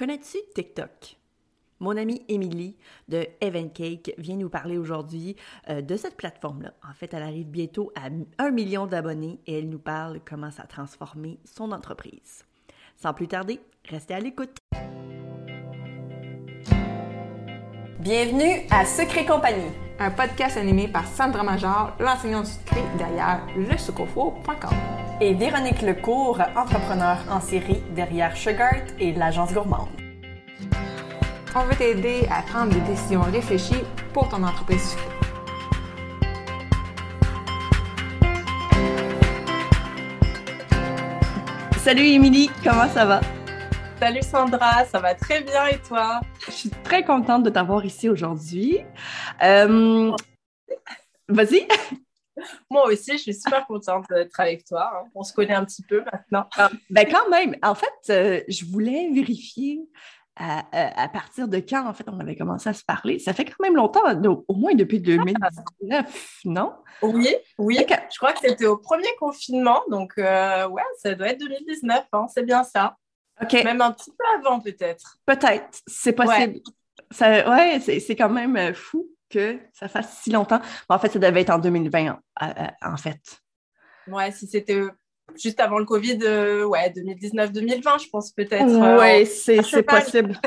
Connais-tu TikTok? Mon amie Emily de Heaven Cake vient nous parler aujourd'hui euh, de cette plateforme-là. En fait, elle arrive bientôt à un million d'abonnés et elle nous parle comment ça a transformé son entreprise. Sans plus tarder, restez à l'écoute. Bienvenue à Secret Compagnie, un podcast animé par Sandra Major, l'enseignante du secret derrière lesucofo.com. Et Véronique Lecourt, entrepreneur en série derrière Sugart et l'agence gourmande. On veut t'aider à prendre des décisions réfléchies pour ton entreprise. Salut Émilie, comment ça va? Salut Sandra, ça va très bien et toi? Je suis très contente de t'avoir ici aujourd'hui. Euh, Vas-y. Moi aussi, je suis super contente d'être avec toi. Hein. On se connaît un petit peu maintenant. Ben quand même. En fait, euh, je voulais vérifier à, partir de quand, en fait, on avait commencé à se parler. Ça fait quand même longtemps, au moins depuis 2019, non? Oui, oui. Je crois que c'était au premier confinement, donc euh, ouais, ça doit être 2019, hein, c'est bien ça. Même un petit peu avant, peut-être. Peut-être, c'est possible. Ouais, c'est quand même euh, fou que ça fasse si longtemps. en fait, ça devait être en 2020, en fait. Ouais, si c'était juste avant le Covid, euh, ouais, 2019-2020, je pense peut-être. oui, euh, c'est possible.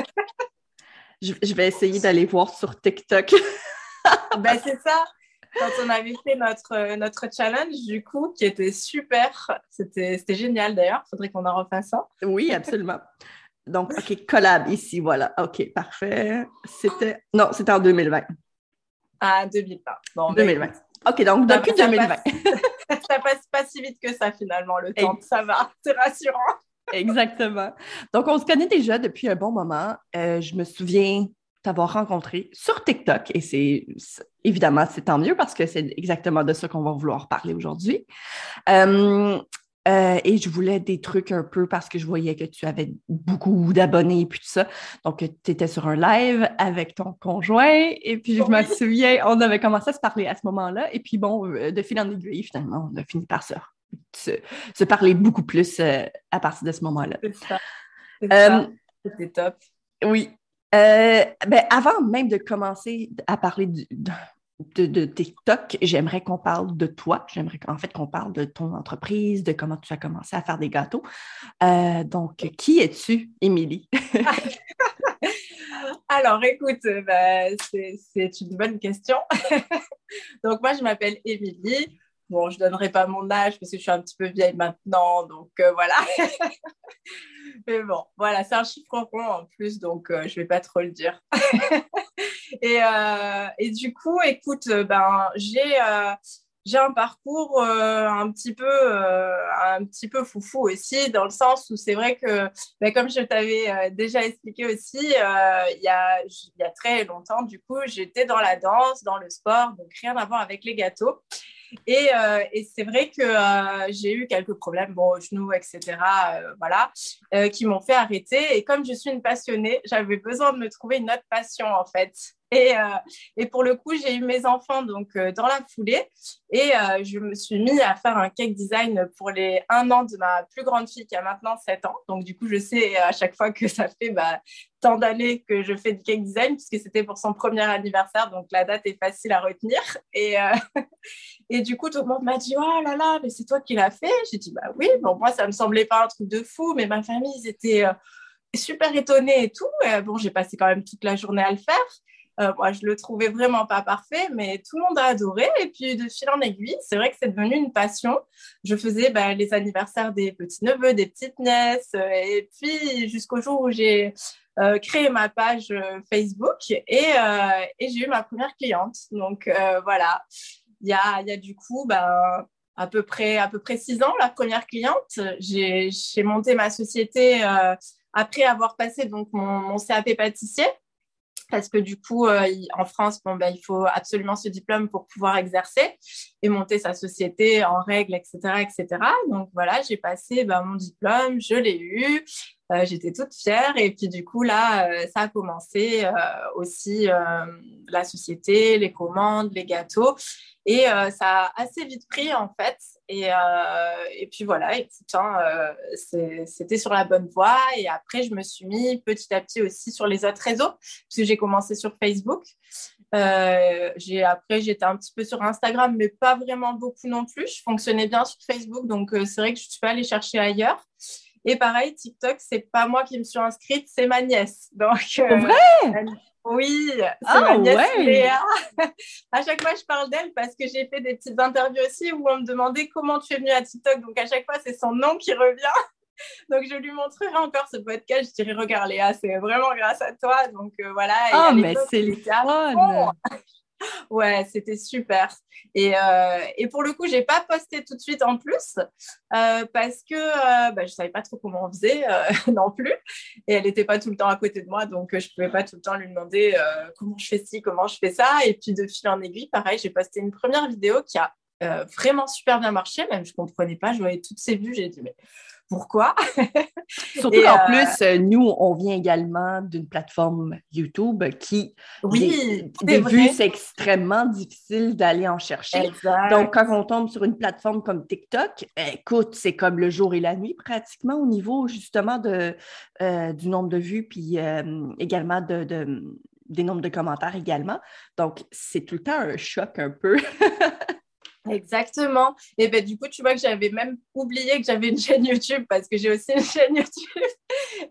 je, vais essayer d'aller voir sur TikTok. ben, c'est ça. Quand on avait fait notre, notre challenge, du coup, qui était super, c'était génial d'ailleurs, il faudrait qu'on en refasse un. Oui, absolument. Donc, OK, collab ici, voilà. OK, parfait. C'était. Non, c'était en 2020. Ah, 2020. Bon, 2020. Ben, OK, donc depuis 2020. ça passe pas si vite que ça finalement, le temps. Ça va, c'est rassurant. Exactement. Donc, on se connaît déjà depuis un bon moment. Euh, je me souviens t'avoir rencontré sur TikTok et c'est évidemment, c'est tant mieux parce que c'est exactement de ça qu'on va vouloir parler aujourd'hui. Euh, euh, et je voulais des trucs un peu parce que je voyais que tu avais beaucoup d'abonnés et puis tout ça. Donc, tu étais sur un live avec ton conjoint. Et puis, je me souviens, on avait commencé à se parler à ce moment-là. Et puis, bon, euh, de fil en aiguille, finalement, on a fini par se, se, parler beaucoup plus euh, à partir de ce moment-là. C'était top. Oui. ben, avant même de commencer à parler du, de, TikTok, j'aimerais qu'on parle de toi. J'aimerais en fait qu'on parle de ton entreprise, de comment tu as commencé à faire des gâteaux. Euh, donc, qui es-tu, Émilie? Alors, écoute, bah, c'est une bonne question. donc, moi, je m'appelle Émilie. Bon, je ne donnerai pas mon âge parce que je suis un petit peu vieille maintenant, donc euh, voilà. Mais bon, voilà, c'est un chiffre rond en plus, donc euh, je ne vais pas trop le dire. et, euh, et, du coup, écoute, ben, j'ai j'ai un parcours un petit peu un petit peu foufou aussi dans le sens où c'est vrai que ben, comme je t'avais déjà expliqué aussi il y, a, il y a très longtemps du coup j'étais dans la danse dans le sport donc rien à voir avec les gâteaux euh, et, c'est vrai que euh, j'ai eu quelques problèmes, bon, au genou, etc., euh, voilà, qui m'ont fait arrêter. Et comme je suis une passionnée, j'avais besoin de me trouver une autre passion, en fait. Et, euh, et, pour le coup, j'ai eu mes enfants donc euh, dans la foulée et euh, je me suis mis à faire un cake design pour les un an de ma plus grande fille qui a maintenant 7 ans. Donc du coup, je sais à chaque fois que ça fait bah, tant d'années que je fais du cake design puisque c'était pour son premier anniversaire, donc la date est facile à retenir. Et, du coup, tout le monde m'a dit oh là là, mais c'est toi qui l'as fait. J'ai dit bah oui. Bon moi, ça me semblait pas un truc de fou, mais ma famille ils étaient super étonnés et tout. Bon, j'ai passé quand même toute la journée à le faire. Euh, moi, je le trouvais vraiment pas parfait, mais tout le monde a adoré. Et puis, de fil en aiguille, c'est vrai que c'est devenu une passion. Je faisais bah, les anniversaires des petits-neveux, des petites-nièces, euh, et puis jusqu'au jour où j'ai euh, créé ma page Facebook et, et j'ai eu ma première cliente. Donc, voilà, il y a, y a, du coup... Bah, à peu près à peu près six ans la première cliente. J'ai monté ma société après avoir passé donc mon, mon CAP pâtissier parce que du coup, euh, en France, bon, ben, il faut absolument ce diplôme pour pouvoir exercer et monter sa société en règle, etc. etc. Donc voilà, j'ai passé ben, mon diplôme, je l'ai eu, euh, j'étais toute fière et puis du coup, là, euh, ça a commencé aussi la société, les commandes, les gâteaux. Et ça a assez vite pris, en fait. Et, et puis voilà, écoute, hein, c'était sur la bonne voie. Et après, je me suis mis petit à petit aussi sur les autres réseaux, puisque j'ai commencé sur Facebook. après, j'étais un petit peu sur Instagram, mais pas vraiment beaucoup non plus. Je fonctionnais bien sur Facebook, donc c'est vrai que je suis pas allée chercher ailleurs. Et pareil, TikTok, c'est pas moi qui me suis inscrite, c'est ma nièce. Donc, vrai? Oui, c'est ah, ma nièce Léa. à chaque fois, je parle d'elle parce que j'ai fait des petites interviews aussi où on me demandait comment tu es venue à TikTok. Donc, à chaque fois, c'est son nom qui revient. Donc, je lui montrerai encore ce podcast. Je dirais, regarde Léa, c'est vraiment grâce à toi. Donc, euh, voilà. Oh, mais c'est le fun! Ouais, c'était super. Et, euh, et, pour le coup, j'ai pas posté tout de suite en plus euh, parce que euh, bah, je savais pas trop comment on faisait non plus. Et elle n'était pas tout le temps à côté de moi, donc je pouvais pas tout le temps lui demander comment je fais ci, comment je fais ça. Et puis de fil en aiguille, pareil, j'ai posté une première vidéo qui a vraiment super bien marché. Même je comprenais pas, je voyais toutes ces vues, j'ai dit mais pourquoi? Surtout qu'en euh, plus, euh, nous, on vient également d'une plateforme YouTube qui, oui, des, vues, c'est extrêmement difficile d'aller en chercher. Donc, quand on tombe sur une plateforme comme TikTok, écoute, c'est comme le jour et la nuit pratiquement au niveau justement de, euh, du nombre de vues, puis également de, des nombres de commentaires également. Donc, c'est tout le temps un choc un peu. Exactement. Et ben du coup, tu vois que j'avais même oublié que j'avais une chaîne YouTube parce que j'ai aussi une chaîne YouTube.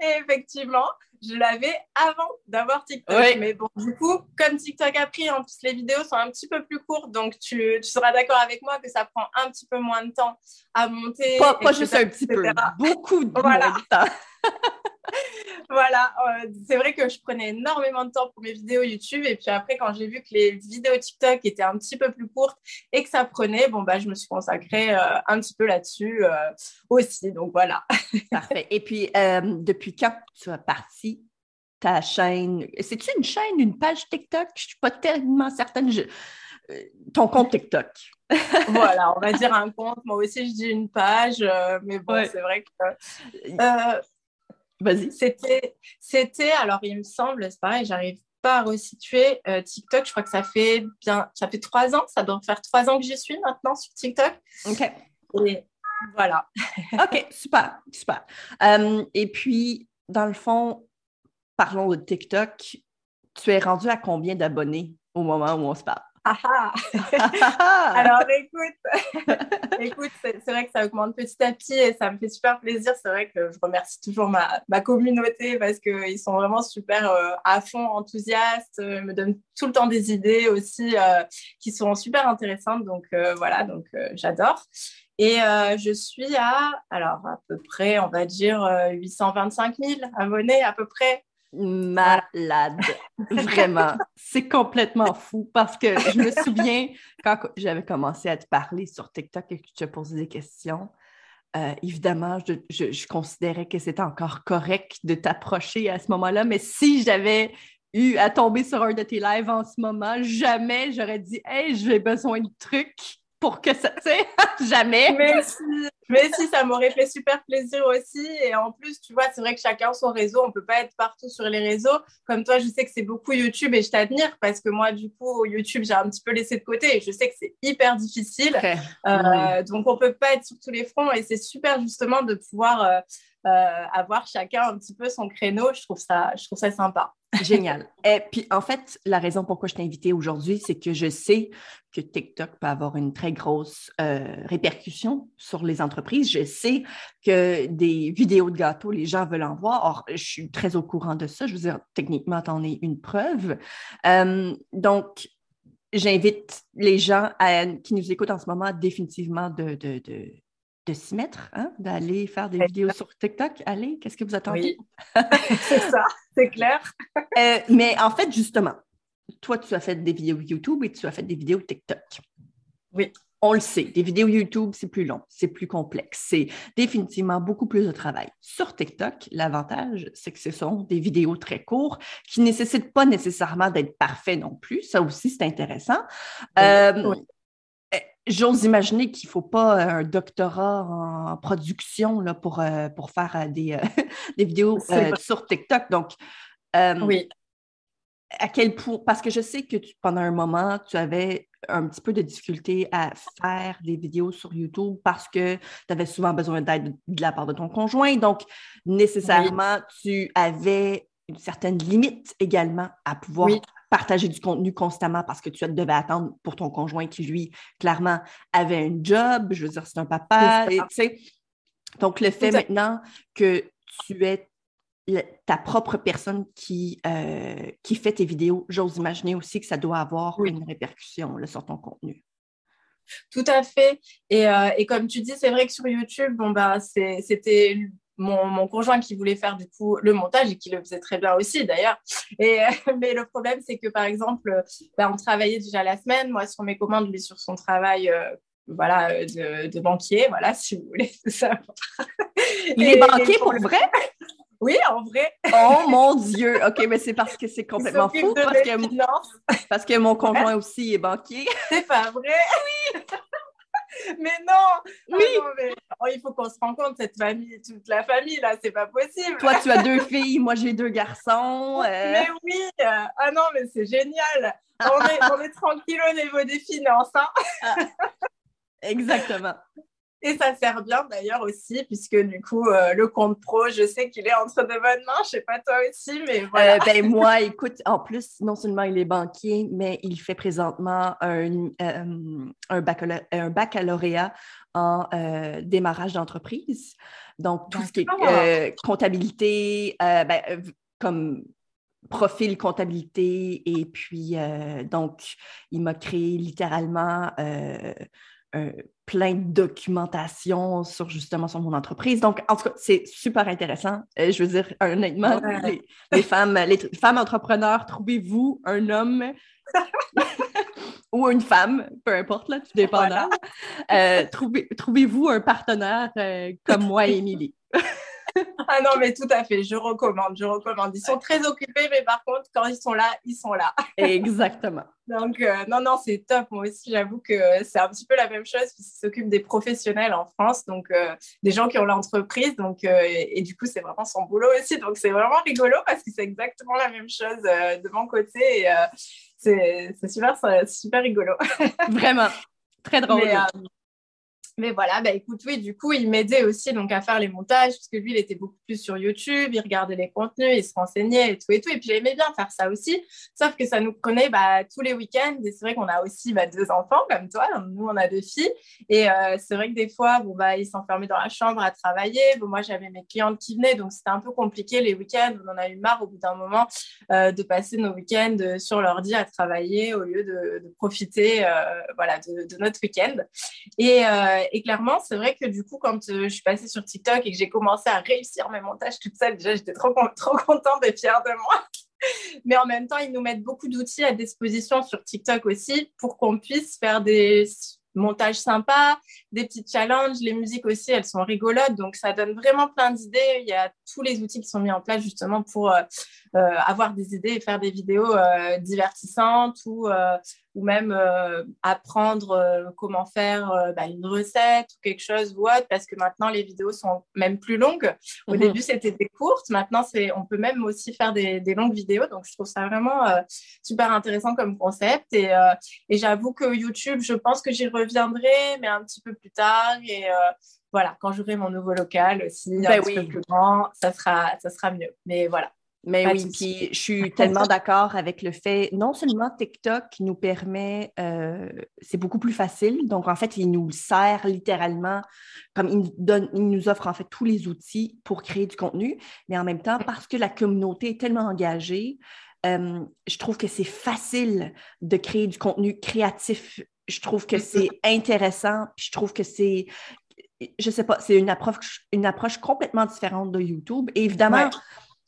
Et effectivement, je l'avais avant d'avoir TikTok. Mais bon, du coup, comme TikTok a pris, en plus les vidéos sont un petit peu plus courtes, donc tu, tu seras d'accord avec moi que ça prend un petit peu moins de temps à monter. Pas, pas juste un petit peu, beaucoup de de temps. voilà, euh, c'est vrai que je prenais énormément de temps pour mes vidéos YouTube et puis après quand j'ai vu que les vidéos TikTok étaient un petit peu plus courtes et que ça prenait, bon bah je me suis consacrée euh, un petit peu là-dessus euh, aussi. Donc voilà. Parfait. Et puis depuis quand tu as parti ta chaîne? C'est-tu une chaîne, une page TikTok? Je suis pas tellement certaine. Ton compte TikTok. voilà, on va dire un compte. Moi aussi, je dis une page, mais bon, c'est vrai que Vas-y. C'était, c'était, alors il me semble, c'est pareil, j'arrive pas à resituer euh, TikTok. Je crois que ça fait bien, ça fait trois ans, ça doit faire trois ans que j'y suis maintenant sur TikTok. OK. Et voilà. OK, super, super. Euh, et puis, dans le fond, parlons de TikTok. Tu es rendu à combien d'abonnés au moment où on se parle? Ah, ah. Alors écoute, écoute, c'est vrai que ça augmente petit à petit et ça me fait super plaisir. C'est vrai que je remercie toujours ma, ma communauté parce qu'ils sont vraiment super euh, à fond, enthousiastes, euh, me donnent tout le temps des idées aussi euh, qui sont super intéressantes. Donc voilà, donc j'adore. Et je suis à, alors à peu près, on va dire 825 000 abonnés à peu près malade. Vraiment. C'est complètement fou parce que je me souviens quand j'avais commencé à te parler sur TikTok et que tu as posé des questions. Euh, évidemment, je, considérais que c'était encore correct de t'approcher à ce moment-là, mais si j'avais eu à tomber sur un de tes lives en ce moment, jamais j'aurais dit Hey, j'ai besoin de trucs pour que ça, tu sais, jamais. Mais si, mais si, ça m'aurait fait super plaisir aussi. Et en plus, tu vois, c'est vrai que chacun son réseau, on peut pas être partout sur les réseaux. Comme toi, je sais que c'est beaucoup YouTube et je t'admire parce que moi, du coup, YouTube, j'ai un petit peu laissé de côté et je sais que c'est hyper difficile. Euh, donc, on peut pas être sur tous les fronts et c'est super justement de pouvoir euh, euh, avoir chacun un petit peu son créneau. Je trouve ça, je trouve ça sympa. Génial. Et puis, en fait, la raison pourquoi je t'ai invité aujourd'hui, c'est que je sais que TikTok peut avoir une très grosse euh, répercussion sur les entreprises. Je sais que des vidéos de gâteaux, les gens veulent en voir. Or, je suis très au courant de ça. Je veux dire, techniquement, t'en es une preuve. Euh, donc, j'invite les gens qui nous écoutent en ce moment définitivement de s'y mettre, hein, d'aller faire des vidéos sur TikTok. Allez, qu'est-ce que vous attendez? Oui. c'est ça, c'est clair. Euh, mais en fait, justement, toi, tu as fait des vidéos YouTube et tu as fait des vidéos TikTok. Oui. On le sait, des vidéos YouTube, c'est plus long, c'est plus complexe, c'est définitivement beaucoup plus de travail. Sur TikTok, l'avantage, c'est que ce sont des vidéos très courtes qui ne nécessitent pas nécessairement d'être parfaits non plus. Ça aussi, c'est intéressant. Euh, J'ose imaginer qu'il ne faut pas euh, un doctorat en production là, pour, euh, pour faire euh, des, des vidéos sur TikTok. Donc, oui. à quel point, parce que je sais que pendant un moment, tu avais un petit peu de difficulté à faire des vidéos sur YouTube parce que tu avais souvent besoin d'aide de la part de ton conjoint. Donc, nécessairement, tu avais une certaine limite également à pouvoir partager du contenu constamment parce que tu devais attendre pour ton conjoint qui, lui, clairement, avait un job. Je veux dire, c'est un papa. donc, le fait maintenant que tu es ta propre personne qui, euh, qui fait tes vidéos, j'ose imaginer aussi que ça doit avoir une répercussion sur ton contenu. Tout à fait. Et, euh, et comme tu dis, c'est vrai que sur YouTube, bon, bah, c'était mon, mon, conjoint qui voulait faire du coup le montage et qui le faisait très bien aussi d'ailleurs. Et, mais le problème, c'est que par exemple, bah, on travaillait déjà la semaine, moi sur mes commandes, lui sur son travail euh, voilà, de, de, banquier, voilà, si vous voulez ça. Il est banquier pour vrai? Oui, en vrai. oh mon Dieu! OK, mais c'est parce que c'est complètement fou. Parce que, parce que, mon conjoint aussi est banquier. C'est pas vrai? Oui! Mais non! Oui! mais... Oh, il faut qu'on se rende compte, cette famille, toute la famille, là, c'est pas possible. Toi, tu as deux filles, moi, j'ai deux garçons. Euh. Mais oui! Ah non, mais c'est génial! On est, on est tranquille au niveau des finances. Hein? Ah. Exactement. Et ça sert bien d'ailleurs aussi, puisque du coup, euh, le compte pro, je sais qu'il est entre de bonnes mains. Je sais pas toi aussi, mais voilà. Euh, ben, moi, écoute, en plus, non seulement il est banquier, mais il fait présentement un, euh, un, baccalauréat, en démarrage d'entreprise. Donc, tout ce qui est comptabilité, ben, comme profil comptabilité, et puis, donc, il m'a créé littéralement plein de documentation sur justement sur mon entreprise. Donc, en tout cas, c'est super intéressant. Euh, je veux dire, honnêtement, les, femmes, les femmes entrepreneurs, trouvez-vous un homme ou une femme, peu importe, là, tout dépendant. Euh, trouvez, trouvez-vous un partenaire euh, comme moi et Émilie? Ah non, mais tout à fait, je recommande, je recommande. Ils sont très occupés, mais par contre, quand ils sont là, ils sont là. Exactement. Donc, euh, non, non, c'est top. Moi aussi, j'avoue que c'est un petit peu la même chose, puisqu'ils s'occupent des professionnels en France, donc euh, des gens qui ont l'entreprise. Donc, euh, et, du coup, c'est vraiment son boulot aussi. Donc, c'est vraiment rigolo parce que c'est exactement la même chose de mon côté. c'est super, super rigolo. vraiment. Très drôle. Mais voilà, bah écoute, oui, du coup, il m'aidait aussi donc à faire les montages, parce que lui, il était beaucoup plus sur YouTube, il regardait les contenus, il se renseignait et tout et tout. Et puis, j'aimais bien faire ça aussi, sauf que ça nous prenait bah, tous les week-ends. Et c'est vrai qu'on a aussi bah, deux enfants comme toi, nous, on a deux filles. Et euh, c'est vrai que des fois, bon, bah, ils s'enfermaient dans la chambre à travailler. Bon, moi, j'avais mes clientes qui venaient, donc c'était un peu compliqué les week-ends. On en a eu marre au bout d'un moment euh, de passer nos week-ends euh, sur l'ordi à travailler au lieu de, de profiter voilà, de, de, notre week-end. Et et clairement, c'est vrai que du coup, quand euh, je suis passée sur TikTok et que j'ai commencé à réussir mes montages toute seule, déjà, j'étais trop, trop contente et fière de moi. Mais en même temps, ils nous mettent beaucoup d'outils à disposition sur TikTok aussi pour qu'on puisse faire des montages sympas, des petits challenges. Les musiques aussi, elles sont rigolotes. Donc, ça donne vraiment plein d'idées. Il y a tous les outils qui sont mis en place justement pour euh, avoir des idées et faire des vidéos divertissantes ou ou même euh, apprendre euh, comment faire euh, bah, une recette ou quelque chose ou autre, parce que maintenant les vidéos sont même plus longues. Au mhm. début, c'était des courtes, maintenant, on peut même aussi faire des, des, longues vidéos, donc je trouve ça vraiment super intéressant comme concept. Et, et j'avoue que YouTube, je pense que j'y reviendrai, mais un petit peu plus tard. Et voilà, quand j'aurai mon nouveau local aussi, un ben petit peu plus grand, ça sera, ça sera mieux. Mais voilà. Mais oui, puis je suis tellement d'accord avec le fait, non seulement TikTok nous permet, euh, c'est beaucoup plus facile, donc en fait, il nous sert littéralement, comme il nous, donne, il nous offre en fait tous les outils pour créer du contenu, mais en même temps, parce que la communauté est tellement engagée, euh, je trouve que c'est facile de créer du contenu créatif. Je trouve que c'est intéressant, je trouve que c'est je sais pas, c'est une approche, une approche complètement différente de YouTube. Et évidemment,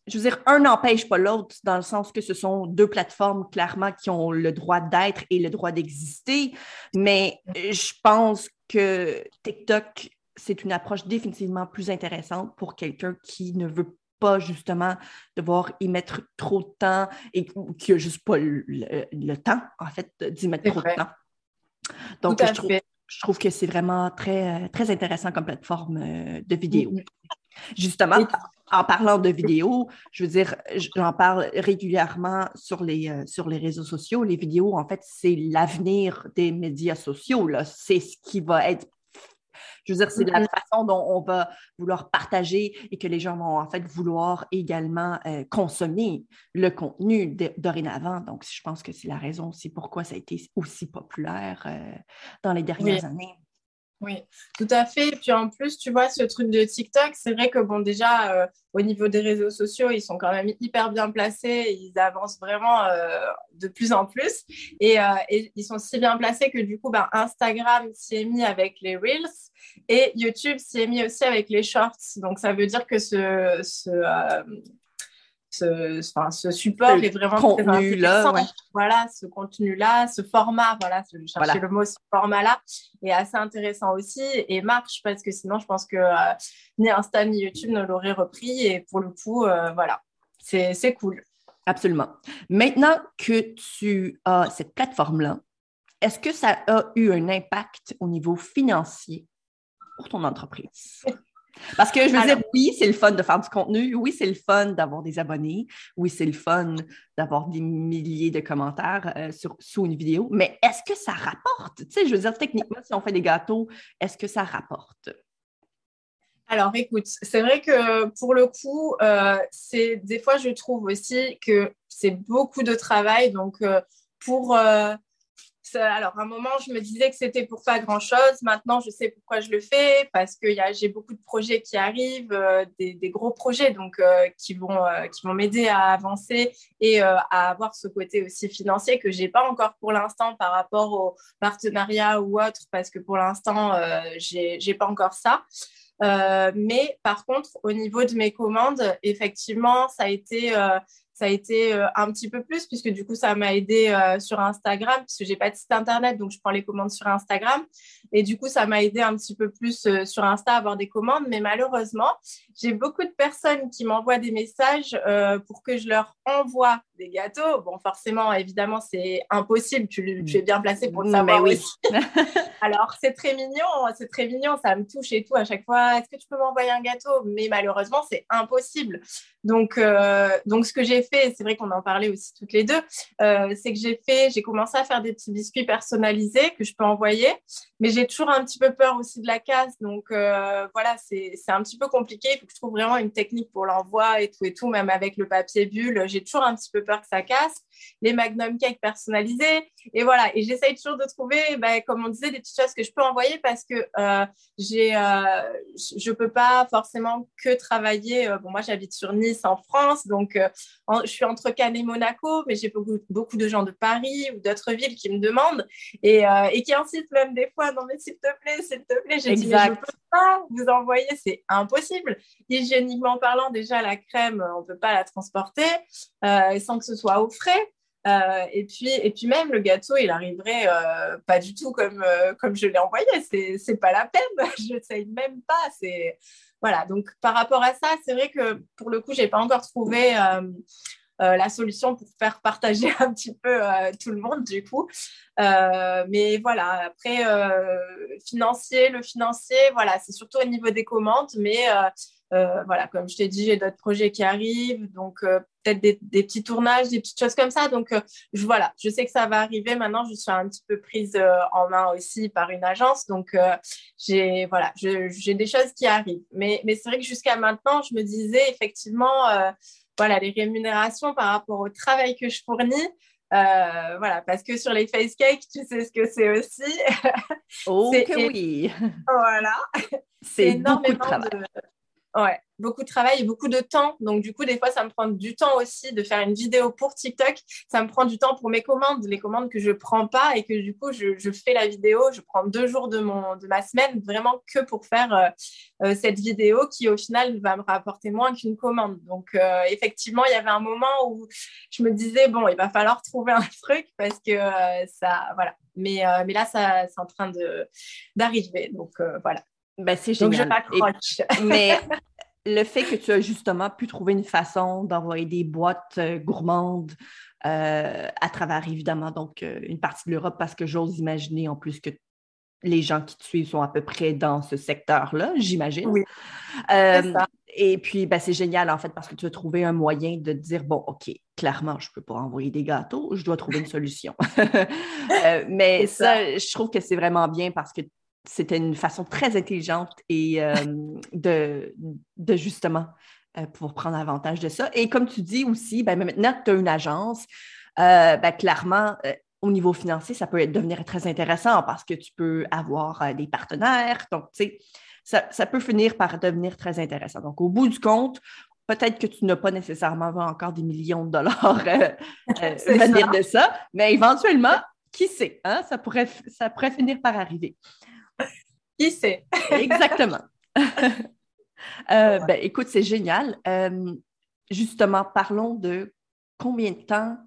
je veux dire, un n'empêche pas l'autre dans le sens que ce sont deux plateformes clairement qui ont le droit d'être et le droit d'exister, mais je pense que TikTok, c'est une approche définitivement plus intéressante pour quelqu'un qui ne veut pas justement devoir y mettre trop de temps et qui n'a juste pas le, temps, en fait, d'y mettre trop de temps. Donc, je trouve, je trouve que c'est vraiment très, très intéressant comme plateforme de vidéo. Mm-hmm. Justement, en parlant de vidéos, je veux dire, j'en parle régulièrement sur les, euh, sur les réseaux sociaux. Les vidéos, en fait, c'est l'avenir des médias sociaux. C'est ce qui va être je veux dire, c'est la façon dont on va vouloir partager et que les gens vont en fait vouloir également euh, consommer le contenu dorénavant. Donc, je pense que c'est la raison aussi pourquoi ça a été aussi populaire euh, dans les dernières années. Oui, tout à fait. Et puis en plus, tu vois, ce truc de TikTok, c'est vrai que bon, déjà, euh, au niveau des réseaux sociaux, ils sont quand même hyper bien placés. Ils avancent vraiment euh, de plus en plus. Et, euh, et, ils sont si bien placés que du coup, ben, Instagram s'y est mis avec les Reels et YouTube s'y est mis aussi avec les Shorts. Donc ça veut dire que ce ce, enfin, ce support est vraiment contenu là, voilà, ce contenu-là, ce format, voilà, je cherchais le mot, ce format-là est assez intéressant aussi et marche parce que sinon, je pense que euh, ni Insta ni YouTube ne l'auraient repris et pour le coup, euh, voilà, c'est cool. Absolument. Maintenant que tu as cette plateforme-là, est-ce que ça a eu un impact au niveau financier pour ton entreprise? Parce que je veux dire, oui, c'est le fun de faire du contenu, oui, c'est le fun d'avoir des abonnés, oui, c'est le fun d'avoir des milliers de commentaires euh, sur, sous une vidéo, mais est-ce que ça rapporte? Tu sais, je veux dire, techniquement, si on fait des gâteaux, est-ce que ça rapporte? Alors, écoute, c'est vrai que pour le coup, euh, c'est des fois, je trouve aussi que c'est beaucoup de travail. Donc, euh, pour alors, à un moment, je me disais que c'était pour pas grand-chose. Maintenant, je sais pourquoi je le fais, parce que j'ai beaucoup de projets qui arrivent, euh, des, gros projets donc, euh, qui vont, euh, qui vont m'aider à avancer et à avoir ce côté aussi financier que je n'ai pas encore pour l'instant par rapport au partenariat ou autre, parce que pour l'instant, je n'ai pas encore ça. mais par contre, au niveau de mes commandes, effectivement, ça a été ça a été euh, un petit peu plus puisque du coup ça m'a aidé euh, sur Instagram puisque j'ai pas de site internet donc je prends les commandes sur Instagram. Et du coup ça m'a aidé un petit peu plus euh, sur Insta à avoir des commandes. Mais malheureusement j'ai beaucoup de personnes qui m'envoient des messages pour que je leur envoie des gâteaux. Bon, forcément, évidemment, c'est impossible. Tu, es bien placé pour le savoir oui. Alors, c'est très mignon, c'est très mignon, ça me touche et tout à chaque fois. Est-ce que tu peux m'envoyer un gâteau? Mais malheureusement, c'est impossible. Donc, euh, donc, ce que j'ai fait, c'est vrai qu'on en parlait aussi toutes les deux, euh, c'est que j'ai fait, j'ai commencé à faire des petits biscuits personnalisés que je peux envoyer, mais j'ai toujours un petit peu peur aussi de la casse. Donc, euh, voilà, c'est un petit peu compliqué. Il faut que je trouve vraiment une technique pour l'envoi et tout et tout, même avec le papier bulle. J'ai toujours un petit peu peur que ça casse, les Magnum Cake personnalisés. Et voilà, et j'essaye toujours de trouver, ben, comme on disait, des petites choses que je peux envoyer parce que euh, j'ai, euh, je ne peux pas forcément que travailler. Euh, bon, moi, j'habite sur Nice en France, donc je suis entre Cannes et Monaco, mais j'ai beaucoup, beaucoup de gens de Paris ou d'autres villes qui me demandent et, et qui insistent même des fois, non mais s'il te plaît, s'il te plaît, j'ai dit, je ne peux pas vous envoyer, c'est impossible. Hygiéniquement parlant, déjà, la crème, on ne peut pas la transporter que ce soit au frais. Euh, et, puis, et puis même, le gâteau, il arriverait euh, pas du tout comme, euh, comme je l'ai envoyé. C'est, c'est pas la peine. je sais même pas. C'est... Voilà. Donc, par rapport à ça, c'est vrai que pour le coup, j'ai pas encore trouvé la solution pour faire partager un petit peu tout le monde, du coup. mais voilà. Après, financier, le financier, voilà, c'est surtout au niveau des commandes. Mais euh, voilà, comme je t'ai dit, j'ai d'autres projets qui arrivent, donc euh, peut-être des, petits tournages, des petites choses comme ça. Donc euh, je, voilà, je sais que ça va arriver. Maintenant, je suis un petit peu prise en main aussi par une agence, donc j'ai voilà, j'ai des choses qui arrivent. Mais, mais c'est vrai que jusqu'à maintenant, je me disais effectivement, voilà, les rémunérations par rapport au travail que je fournis. voilà, parce que sur les face cakes, tu sais ce que c'est aussi. Oh oui. Voilà. C'est énormément de. Ouais, beaucoup de travail et beaucoup de temps. Donc, du coup, des fois, ça me prend du temps aussi de faire une vidéo pour TikTok. Ça me prend du temps pour mes commandes, les commandes que je prends pas et que du coup, je, fais la vidéo. Je prends deux jours de, mon, de ma semaine vraiment que pour faire euh, euh, cette vidéo qui, au final, va me rapporter moins qu'une commande. Donc, euh, effectivement, il y avait un moment où je me disais, bon, il va falloir trouver un truc parce que ça, voilà. Mais, mais là, ça, c'est en train d'arriver. Donc, voilà. Ben, c'est génial. Donc, je m'accroche. Mais le fait que tu as justement pu trouver une façon d'envoyer des boîtes euh, gourmandes euh, à travers, évidemment, donc euh, une partie de l'Europe, parce que j'ose imaginer en plus que les gens qui te suivent sont à peu près dans ce secteur-là, j'imagine. Oui. Euh, et puis, ben, c'est génial, en fait, parce que tu as trouvé un moyen de dire, bon, OK, clairement, je ne peux pas envoyer des gâteaux, je dois trouver une solution. Euh, mais ça, je trouve que c'est vraiment bien parce que c'était une façon très intelligente et euh, de, de, justement pouvoir prendre avantage de ça. Et comme tu dis aussi, ben, maintenant que tu as une agence, ben, clairement, au niveau financier, ça peut devenir très intéressant parce que tu peux avoir euh, des partenaires. Donc, tu sais, ça, peut finir par devenir très intéressant. Donc, au bout du compte, peut-être que tu n'as pas nécessairement encore des millions de dollars euh, euh, venir de ça, mais éventuellement, qui sait, hein, ça, pourrait, ça pourrait finir par arriver. Qui sait? Exactement. ben, écoute, c'est génial. justement, parlons de combien de temps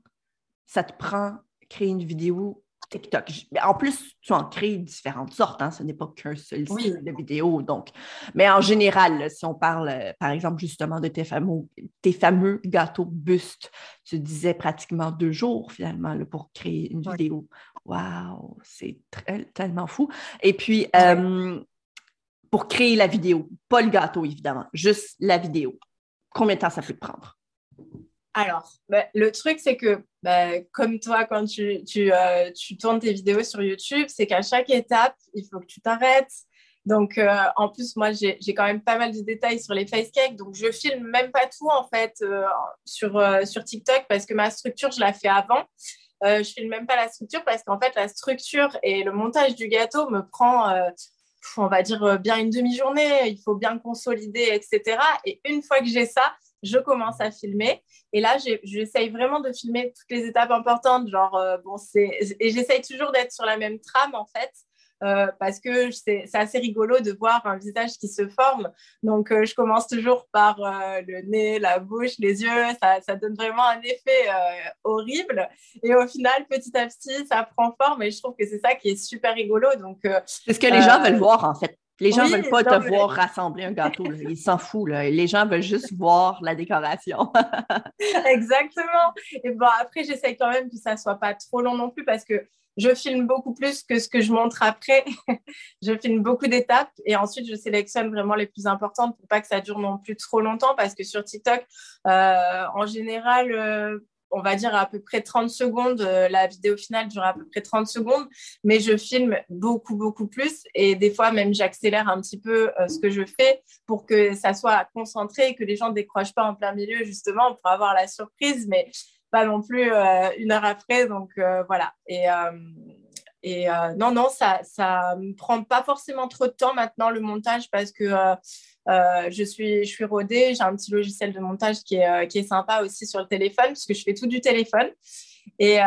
ça te prend créer une vidéo TikTok. En plus, tu en crées différentes sortes, hein? ce n'est pas qu'un seul style de vidéo. Donc. Mais en général, si on parle, euh, par exemple, justement de tes fameux, tes fameux gâteaux bustes, tu disais pratiquement deux jours finalement pour créer une vidéo. Waouh, c'est tellement fou. Et puis, euh, pour créer la vidéo, pas le gâteau évidemment, juste la vidéo, combien de temps ça peut te prendre? Alors, bah, le truc, c'est que, bah, comme toi, quand tu, euh, tu, tournes tes vidéos sur YouTube, c'est qu'à chaque étape, il faut que tu t'arrêtes. Donc, euh, en plus, moi, j'ai quand même pas mal de détails sur les face cakes. Donc, je filme même pas tout, en fait, euh, sur, sur TikTok parce que ma structure, je la fais avant. je filme même pas la structure parce qu'en fait, la structure et le montage du gâteau me prend on va dire bien une demi-journée, il faut bien consolider, etc. Et une fois que j'ai ça, je commence à filmer. Et là, j'essaye vraiment de filmer toutes les étapes importantes. Genre, euh, bon, c'est, et j'essaye toujours d'être sur la même trame, en fait. Euh, parce que c'est, assez rigolo de voir un visage qui se forme. Donc, euh, je commence toujours par le nez, la bouche, les yeux. Ça, ça donne vraiment un effet horrible. Et au final, petit à petit, ça prend forme. Et je trouve que c'est ça qui est super rigolo. Donc, c'est ce que les gens veulent voir, en fait. Les gens ne veulent pas te voir rassembler un gâteau. Ils s'en foutent. Les gens veulent juste voir la décoration. Exactement. Et bon, après, j'essaye quand même que ça ne soit pas trop long non plus parce que je filme beaucoup plus que ce que je montre après. je filme beaucoup d'étapes et ensuite je sélectionne vraiment les plus importantes pour pas que ça dure non plus trop longtemps parce que sur TikTok, euh, en général, euh, on va dire à peu près 30 secondes. Euh, la vidéo finale dure à peu près 30 secondes, mais je filme beaucoup, beaucoup plus. Et des fois, même, j'accélère un petit peu euh, ce que je fais pour que ça soit concentré et que les gens ne décrochent pas en plein milieu, justement, pour avoir la surprise, mais pas non plus euh, une heure après. Donc, voilà. Et. Non, non, ça ne prend pas forcément trop de temps maintenant le montage parce que euh, je, suis, je suis rodée, j'ai un petit logiciel de montage qui est, euh, qui est sympa aussi sur le téléphone, puisque je fais tout du téléphone. Et, euh,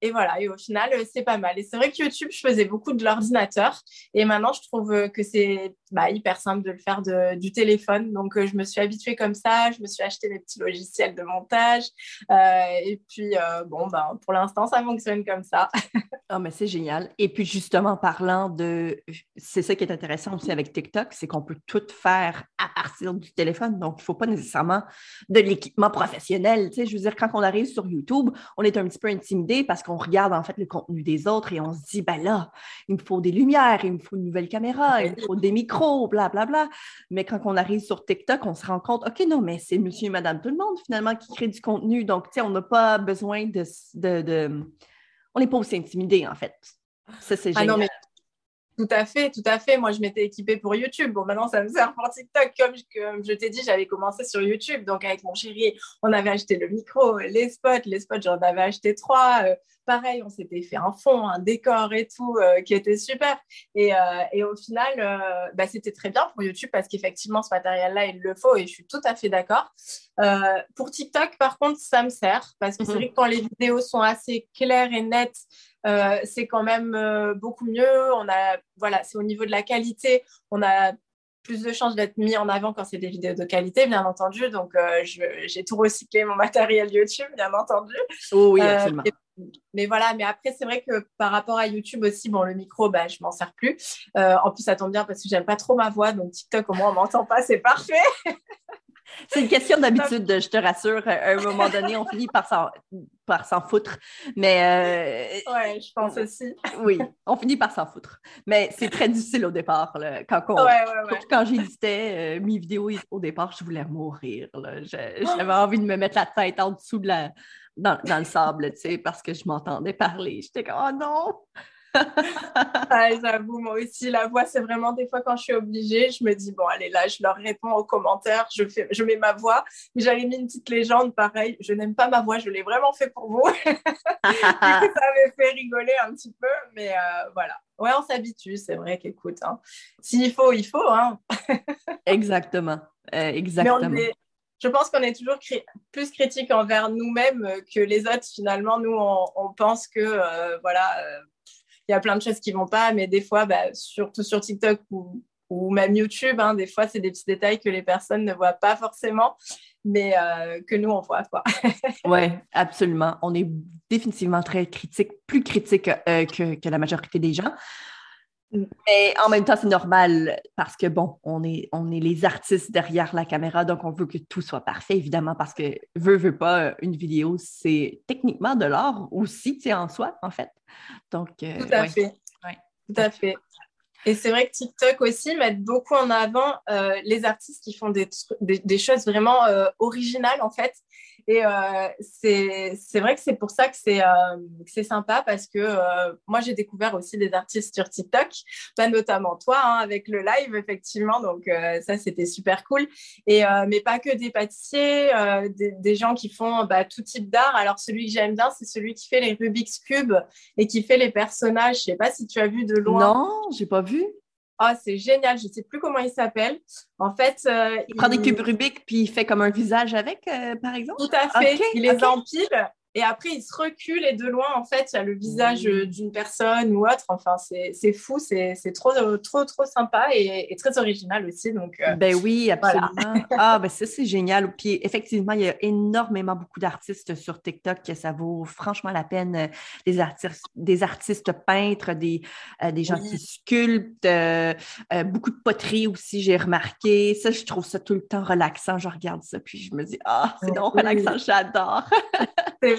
et voilà, et au final, c'est pas mal. Et c'est vrai que YouTube, je faisais beaucoup de l'ordinateur. Et maintenant, je trouve que c'est bah, hyper simple de le faire de, du téléphone. Donc, je me suis habituée comme ça. Je me suis acheté mes petits logiciels de montage. et puis, bon, ben, pour l'instant, ça fonctionne comme ça. oh, mais c'est génial. Et puis, justement, parlant de. C'est ça qui est intéressant aussi avec TikTok, c'est qu'on peut tout faire à partir du téléphone. Donc, il ne faut pas nécessairement de l'équipement professionnel. Tu sais, je veux dire, quand on arrive sur YouTube, on est un petit peu intimidé parce qu'on regarde en fait le contenu des autres et on se dit, ben là, il me faut des lumières, il me faut une nouvelle caméra, il me faut des micros, blablabla. Bla, bla. Mais quand on arrive sur TikTok, on se rend compte, OK, non, mais c'est monsieur et madame tout le monde finalement qui crée du contenu. Donc, tu sais, on n'a pas besoin de, de, On n'est pas aussi intimidé en fait. Ça, c'est génial. Ah non, mais tout à fait, tout à fait. Moi, je m'étais équipée pour YouTube. Bon, maintenant, ça me sert pour TikTok. Comme je, t'ai dit, j'avais commencé sur YouTube. Donc, avec mon chéri, on avait acheté le micro, les spots. Les spots, j'en avais acheté trois. Euh, pareil, on s'était fait un fond, un décor et tout, euh, qui était super. Et, euh, au final, bah, c'était très bien pour YouTube parce qu'effectivement, ce matériel-là, il le faut et je suis tout à fait d'accord. pour TikTok, par contre, ça me sert parce que c'est mhm. vrai que quand les vidéos sont assez claires et nettes, euh, c'est quand même euh, beaucoup mieux. On a, voilà, c'est au niveau de la qualité, on a plus de chances d'être mis en avant quand c'est des vidéos de qualité, bien entendu. Donc, euh, j'ai tout recyclé mon matériel YouTube, bien entendu. Oh oui, absolument. mais voilà, mais après, c'est vrai que par rapport à YouTube aussi, bon, le micro, bah, je m'en sers plus. en plus, ça tombe bien parce que j'aime pas trop ma voix, donc TikTok, au moins, on m'entend pas, c'est parfait. C'est une question d'habitude, je te rassure. À un moment donné, on finit par s'en, par s'en foutre. Mais. Euh, ouais, je pense aussi. oui, on finit par s'en foutre. Mais c'est très difficile au départ. quand, quand j'éditais euh, mes vidéos au départ, je voulais mourir. j'avais envie de me mettre la tête en dessous de la. Dans, dans le sable, tu sais, parce que je m'entendais parler. J'étais comme, oh non! J'avoue, moi aussi, la voix, c'est vraiment des fois quand je suis obligée, je me dis, bon, allez, là, je leur réponds aux commentaires, je, fais, je mets ma voix. Mais j'avais mis une petite légende, pareil, je n'aime pas ma voix, je l'ai vraiment fait pour vous. ça m'avait fait rigoler un petit peu, mais euh, voilà. Ouais, on s'habitue, c'est vrai qu'écoute, hein, s'il faut, il faut. Hein. exactement, euh, exactement. je pense qu'on est toujours plus critique envers nous-mêmes que les autres. Finalement, nous, on, pense que, euh, voilà, il y a plein de choses qui vont pas, mais des fois, bah, surtout sur TikTok ou, même YouTube, hein, des fois, c'est des petits détails que les personnes ne voient pas forcément, mais euh, que nous, on voit. oui, absolument. On est définitivement très critique, plus critique euh, que, la majorité des gens. Mais en même temps, c'est normal parce que, bon, on est, on est les artistes derrière la caméra, donc on veut que tout soit parfait, évidemment, parce que veut, veut pas, une vidéo, c'est techniquement de l'art aussi, tu sais, en soi, en fait. Donc, euh, Tout à fait. Tout à fait. Et c'est vrai que TikTok aussi met beaucoup en avant euh, les artistes qui font des, des, choses vraiment euh, originales, en fait. Et euh, c'est vrai que c'est pour ça que c'est euh, sympa parce que euh, moi, j'ai découvert aussi des artistes sur TikTok, pas notamment toi, hein, avec le live, effectivement. Donc, ça, c'était super cool. Et, mais pas que des pâtissiers, des, des, gens qui font bah, tout type d'art. Alors, celui que j'aime bien, c'est celui qui fait les Rubik's Cube et qui fait les personnages. Je sais pas si tu as vu de loin. Non, j'ai pas vu. Ah, c'est génial, je ne sais plus comment il s'appelle. En fait, euh, il, prend des cubes Rubik puis il fait comme un visage avec, euh, par exemple? Tout à fait. il les empile et après, il se recule et de loin, en fait, il y a le visage mmh. d'une personne ou autre. Enfin, c'est fou, c'est trop, trop, trop sympa et, très original aussi. Donc, euh, ben oui, absolument. ah, ben ça, c'est génial. Puis effectivement, il y a énormément beaucoup d'artistes sur TikTok que ça vaut franchement la peine. Euh, des artistes, des artistes peintres, des, euh, des gens qui sculptent, beaucoup de poterie aussi, j'ai remarqué. Ça, je trouve ça tout le temps relaxant. Je regarde ça, puis je me dis, ah, c'est donc relaxant, j'adore.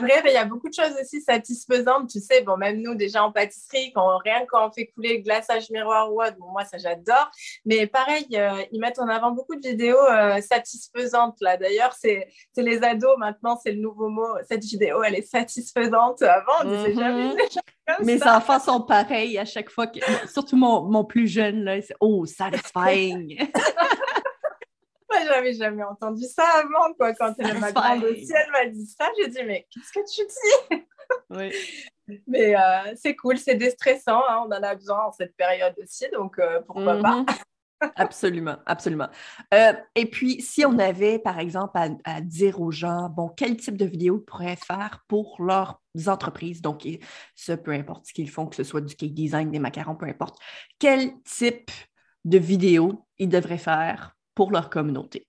Vrai, mais il y a beaucoup de choses aussi satisfaisantes. Tu sais, bon, même nous, déjà en pâtisserie, quand, rien quand on fait couler le glaçage miroir ou autre, bon, moi, ça, j'adore. Mais pareil, euh, ils mettent en avant beaucoup de vidéos euh, satisfaisantes, là. D'ailleurs, c'est les ados, maintenant, c'est le nouveau mot. Cette vidéo, elle est satisfaisante. Avant, on disait jamais. Mhm. Mes enfants sont pareils à chaque fois, que... surtout mon, mon plus jeune, là, c'est Oh, satisfying! Moi, j'avais jamais entendu ça avant, quoi. Quand elle m'a grande aussi, elle m'a dit ça. J'ai dit, mais qu'est-ce que tu dis? Oui. Mais euh, c'est cool, c'est déstressant. Hein. on en a besoin en cette période aussi, donc euh, pourquoi pas? Mhm. Absolument, absolument. Euh, et puis, si on avait, par exemple, à, dire aux gens, bon, quel type de vidéo ils pourraient faire pour leurs entreprises, donc ça, peu importe ce qu'ils font, que ce soit du cake design, des macarons, peu importe, quel type de vidéo ils devraient faire pour leur communauté?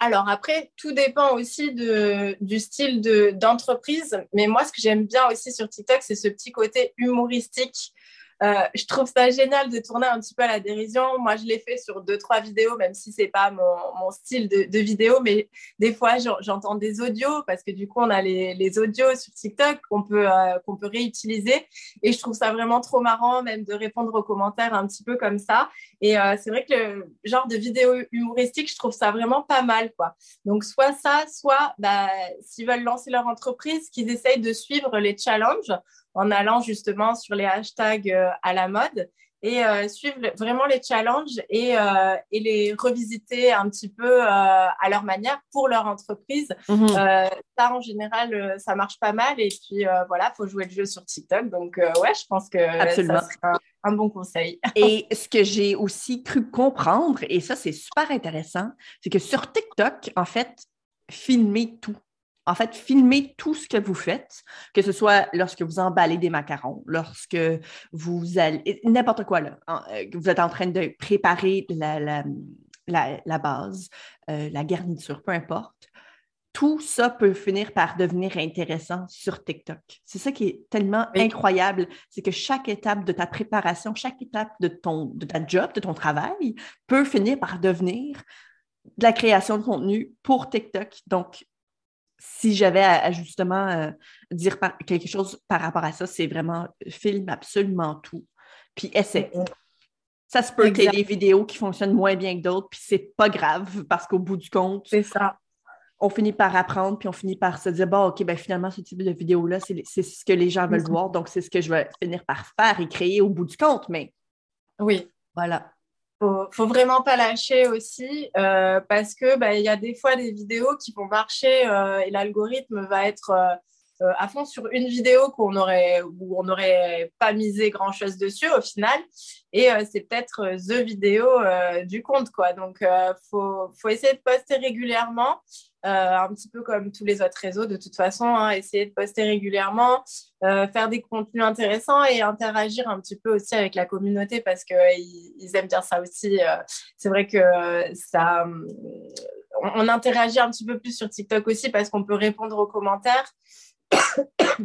Alors après, tout dépend aussi de, du style d'entreprise. Mais moi, ce que j'aime bien aussi sur TikTok, c'est ce petit côté humoristique je trouve ça génial de tourner un petit peu à la dérision. Moi, je l'ai fait sur deux, trois vidéos, même si c'est pas mon, style de, vidéo, mais des fois, j'entends des audios parce que du coup, on a les, audios sur TikTok qu'on peut, euh, qu'on peut réutiliser. Et je trouve ça vraiment trop marrant, même de répondre aux commentaires un petit peu comme ça. Et euh, c'est vrai que le genre de vidéo humoristique, je trouve ça vraiment pas mal, quoi. Donc, soit ça, soit bah, s'ils veulent lancer leur entreprise, qu'ils essayent de suivre les challenges en allant justement sur les hashtags euh, à la mode et euh, suivre vraiment les challenges et, euh, et, les revisiter un petit peu à leur manière pour leur entreprise. Mhm. ça, en général, ça marche pas mal. Et puis, voilà, il faut jouer le jeu sur TikTok. Donc, ouais, je pense que Absolument. ça serait un, bon conseil. et ce que j'ai aussi cru comprendre, et ça, c'est super intéressant, c'est que sur TikTok, en fait, filmer tout en fait, filmez tout ce que vous faites, que ce soit lorsque vous emballez des macarons, lorsque vous allez, n'importe quoi, là, euh, vous êtes en train de préparer la, la, base, euh, la garniture, peu importe. Tout ça peut finir par devenir intéressant sur TikTok. C'est ça qui est tellement incroyable, c'est que chaque étape de ta préparation, chaque étape de, ton, de ta job, de ton travail, peut finir par devenir de la création de contenu pour TikTok. Donc, si j'avais à, justement euh, dire quelque chose par rapport à ça, c'est vraiment filme absolument tout, puis essaie. Ça se peut qu'il y ait des vidéos qui fonctionnent moins bien que d'autres, puis c'est pas grave parce qu'au bout du compte, c'est ça. On finit par apprendre, puis on finit par se dire bon, OK, ben finalement, ce type de vidéo-là, c'est ce que les gens veulent voir, donc c'est ce que je vais finir par faire et créer au bout du compte. Mais oui. Voilà. Faut, faut vraiment pas lâcher aussi euh, parce que bah, il y a des fois des vidéos qui vont marcher euh, et l'algorithme va être euh, euh, à fond sur une vidéo qu'on aurait où on n'aurait pas misé grand chose dessus au final. Et euh, c'est peut-être euh, the vidéo du compte quoi. Donc faut faut essayer de poster régulièrement un petit peu comme tous les autres réseaux de toute façon hein, essayer de poster régulièrement faire des contenus intéressants et interagir un petit peu aussi avec la communauté parce que ils, aiment bien ça aussi c'est vrai que ça on interagit un petit peu plus sur TikTok aussi parce qu'on peut répondre aux commentaires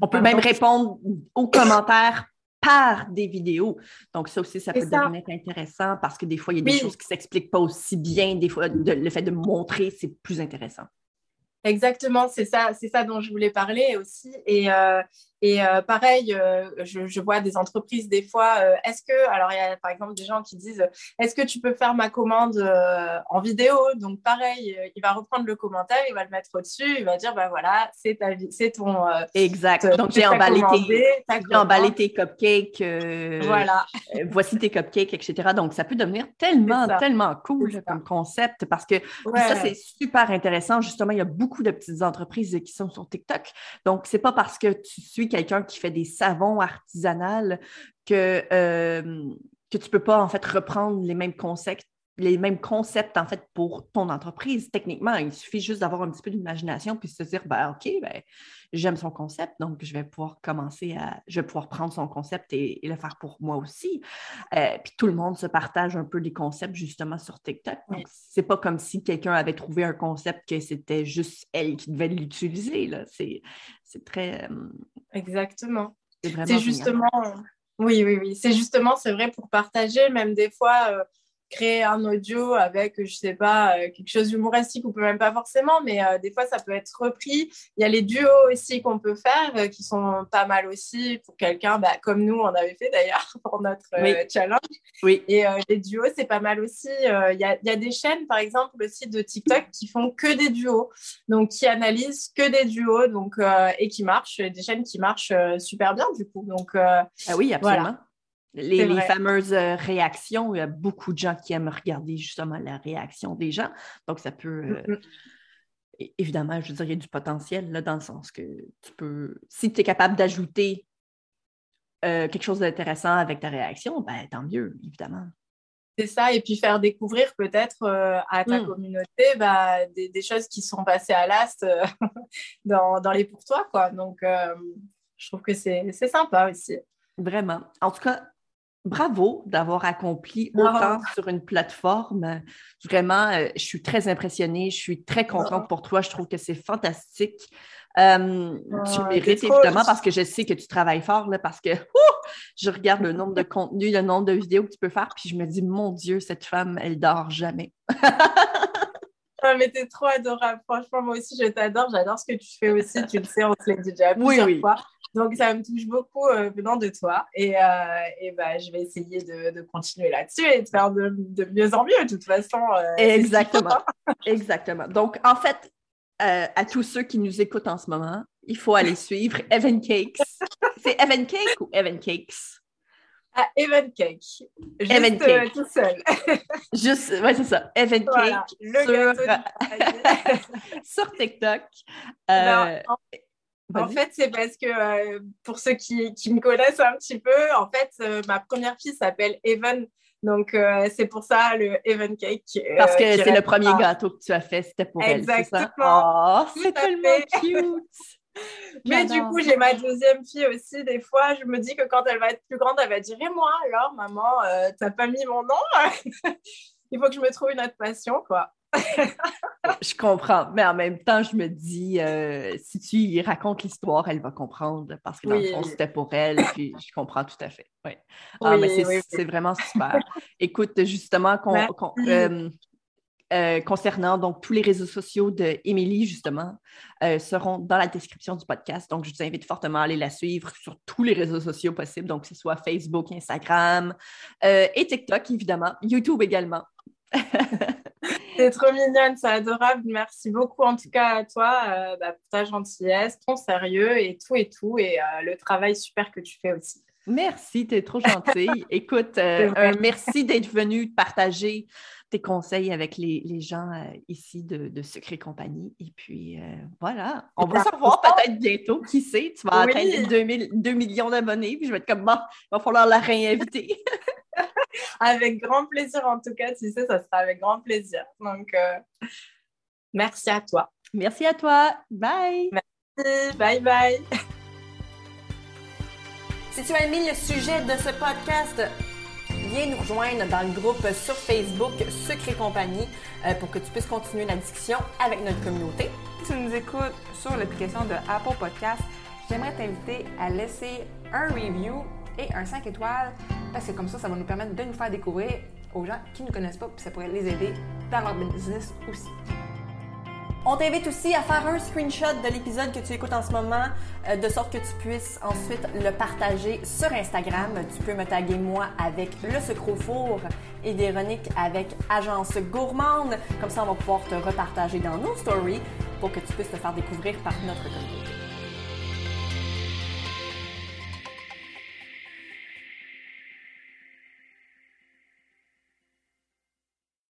on peut même répondre aux commentaires par des vidéos. Donc, ça aussi, ça peut devenir intéressant parce que des fois, il y a des choses qui ne s'expliquent pas aussi bien. Des fois, le fait de montrer, c'est plus intéressant. Exactement, c'est ça, c'est ça dont je voulais parler aussi. Et, euh, et euh, pareil, euh, je, vois des entreprises des fois, euh, est-ce que, alors il y a par exemple des gens qui disent, est-ce que tu peux faire ma commande en vidéo? Donc pareil, il va reprendre le commentaire, il va le mettre au-dessus, il va dire, ben voilà, c'est ta c'est ton. exact. Donc j'ai emballé, tes, emballé tes cupcakes. voilà. voici tes cupcakes, etc. Donc ça peut devenir tellement, tellement cool comme concept parce que ça c'est super intéressant. Justement, il y a beaucoup de petites entreprises qui sont sur TikTok. Donc c'est pas parce que tu suis quelqu'un qui fait des savons artisanales que, euh, que tu ne peux pas en fait reprendre les mêmes concepts les mêmes concepts en fait pour ton entreprise. Techniquement, il suffit juste d'avoir un petit peu d'imagination puis se dire ben, OK, ben, j'aime son concept, donc je vais pouvoir commencer à je vais pouvoir prendre son concept et, le faire pour moi aussi. Euh, puis tout le monde se partage un peu des concepts justement sur TikTok. Donc, c'est pas comme si quelqu'un avait trouvé un concept que c'était juste elle qui devait l'utiliser. C'est, c'est très. Euh, Exactement. C'est justement. Oui, oui, oui. C'est justement, c'est vrai, pour partager, même des fois. Euh, créer un audio avec, je sais pas, euh, quelque chose d'humoristique, on peut même pas forcément, mais euh, des fois ça peut être repris. Il y a les duos aussi qu'on peut faire euh, qui sont pas mal aussi pour quelqu'un, bah, comme nous on avait fait d'ailleurs pour notre challenge. Oui. Et les duos c'est pas mal aussi. Il y a, y, a, des chaînes par exemple le site de TikTok qui font que des duos, donc qui analysent que des duos, donc et qui marchent, des chaînes qui marchent super bien du coup. Donc ah oui, absolument. Les, fameuses euh, réactions, il y a beaucoup de gens qui aiment regarder justement la réaction des gens. Donc, ça peut. Euh, évidemment, je veux dire, il y a du potentiel là, dans le sens que tu peux. Si tu es capable d'ajouter euh, quelque chose d'intéressant avec ta réaction, ben, tant mieux, évidemment. C'est ça, et puis faire découvrir peut-être à ta hmm. communauté bah, des, choses qui sont passées à l'ast dans, dans, les pour toi. Quoi. Donc, je trouve que c'est sympa aussi. Vraiment. En tout cas, bravo d'avoir accompli autant sur une plateforme. Vraiment, euh, je suis très impressionnée. Je suis très contente pour toi. Je trouve que c'est fantastique. Euh, tu mérites évidemment parce que je sais que tu travailles fort, là, parce que je regarde le nombre de contenus, le nombre de vidéos que tu peux faire, puis je me dis, mon Dieu, cette femme, elle dort jamais. Ah, mais t'es trop adorable. Franchement, moi aussi, je t'adore. J'adore ce que tu fais aussi. Tu le sais, on se l'a dit déjà plusieurs oui, oui. fois. Donc, ça me touche beaucoup euh, venant de toi. Et, euh, et bah, je vais essayer de, de continuer là-dessus et de faire de, de, mieux en mieux, de toute façon. Euh, Exactement. Exactement. Donc, en fait, à tous ceux qui nous écoutent en ce moment, il faut aller suivre Evan Cakes. C'est Evan Cake ou Evan Cakes? Ah, Evan Cake. Juste, Evan Cake. tout seul. Juste, ouais, c'est ça. Evan Cake sur, sur TikTok. En fait, c'est parce que euh, pour ceux qui, qui, me connaissent un petit peu, en fait, euh, ma première fille s'appelle Evan. Donc, euh, c'est pour ça le Evan Cake. parce que c'est le premier gâteau que tu as fait, c'était pour Exactement. elle. Exactement. Oh, c'est tellement cute. Mais du coup, j'ai ma deuxième fille aussi. Des fois, je me dis que quand elle va être plus grande, elle va dire Et moi, alors, maman, t'as pas mis mon nom? Il faut que je me trouve une autre passion, quoi je comprends, mais en même temps, je me dis, euh, si tu y racontes l'histoire, elle va comprendre parce que dans le fond, c'était pour elle, puis je comprends tout à fait. Ah, mais c'est vraiment super. Écoute, justement, qu'on, euh, euh, concernant donc tous les réseaux sociaux de Émilie, justement, seront dans la description du podcast. Donc, je vous invite fortement à aller la suivre sur tous les réseaux sociaux possibles, donc que ce soit Facebook, Instagram et TikTok, évidemment, YouTube également. C'est trop mignonne, c'est adorable. Merci beaucoup en tout cas à toi bah, pour ta gentillesse, ton sérieux et tout et tout, et le travail super que tu fais aussi. Merci, tu es trop gentille. Écoute, euh, merci d'être venu partager tes conseils avec les, gens euh, ici de, de Secret Compagnie. Et puis, euh, voilà, on va se revoir peut-être bientôt. Qui sait, tu vas atteindre 2 millions d'abonnés. Puis je vais être comme, bon, il va falloir la réinviter. avec grand plaisir, en tout cas, tu sais, ça sera avec grand plaisir. Donc, merci à toi. Merci à toi. Bye. Merci. Bye bye. Si tu as aimé le sujet de ce podcast, viens nous rejoindre dans le groupe sur Facebook Secret Compagnie euh, pour que tu puisses continuer la discussion avec notre communauté. Si tu nous écoutes sur l'application de Apple Podcast, j'aimerais t'inviter à laisser un review et un 5 étoiles parce que comme ça, ça va nous permettre de nous faire découvrir aux gens qui ne nous connaissent pas puis ça pourrait les aider dans leur business aussi. On t'invite aussi à faire un screenshot de l'épisode que tu écoutes en ce moment, euh, de sorte que tu puisses ensuite le partager sur Instagram. Tu peux me taguer moi avec le sucre four et Véronique avec Agence Gourmande. Comme ça, on va pouvoir te repartager dans nos stories pour que tu puisses te faire découvrir par notre communauté.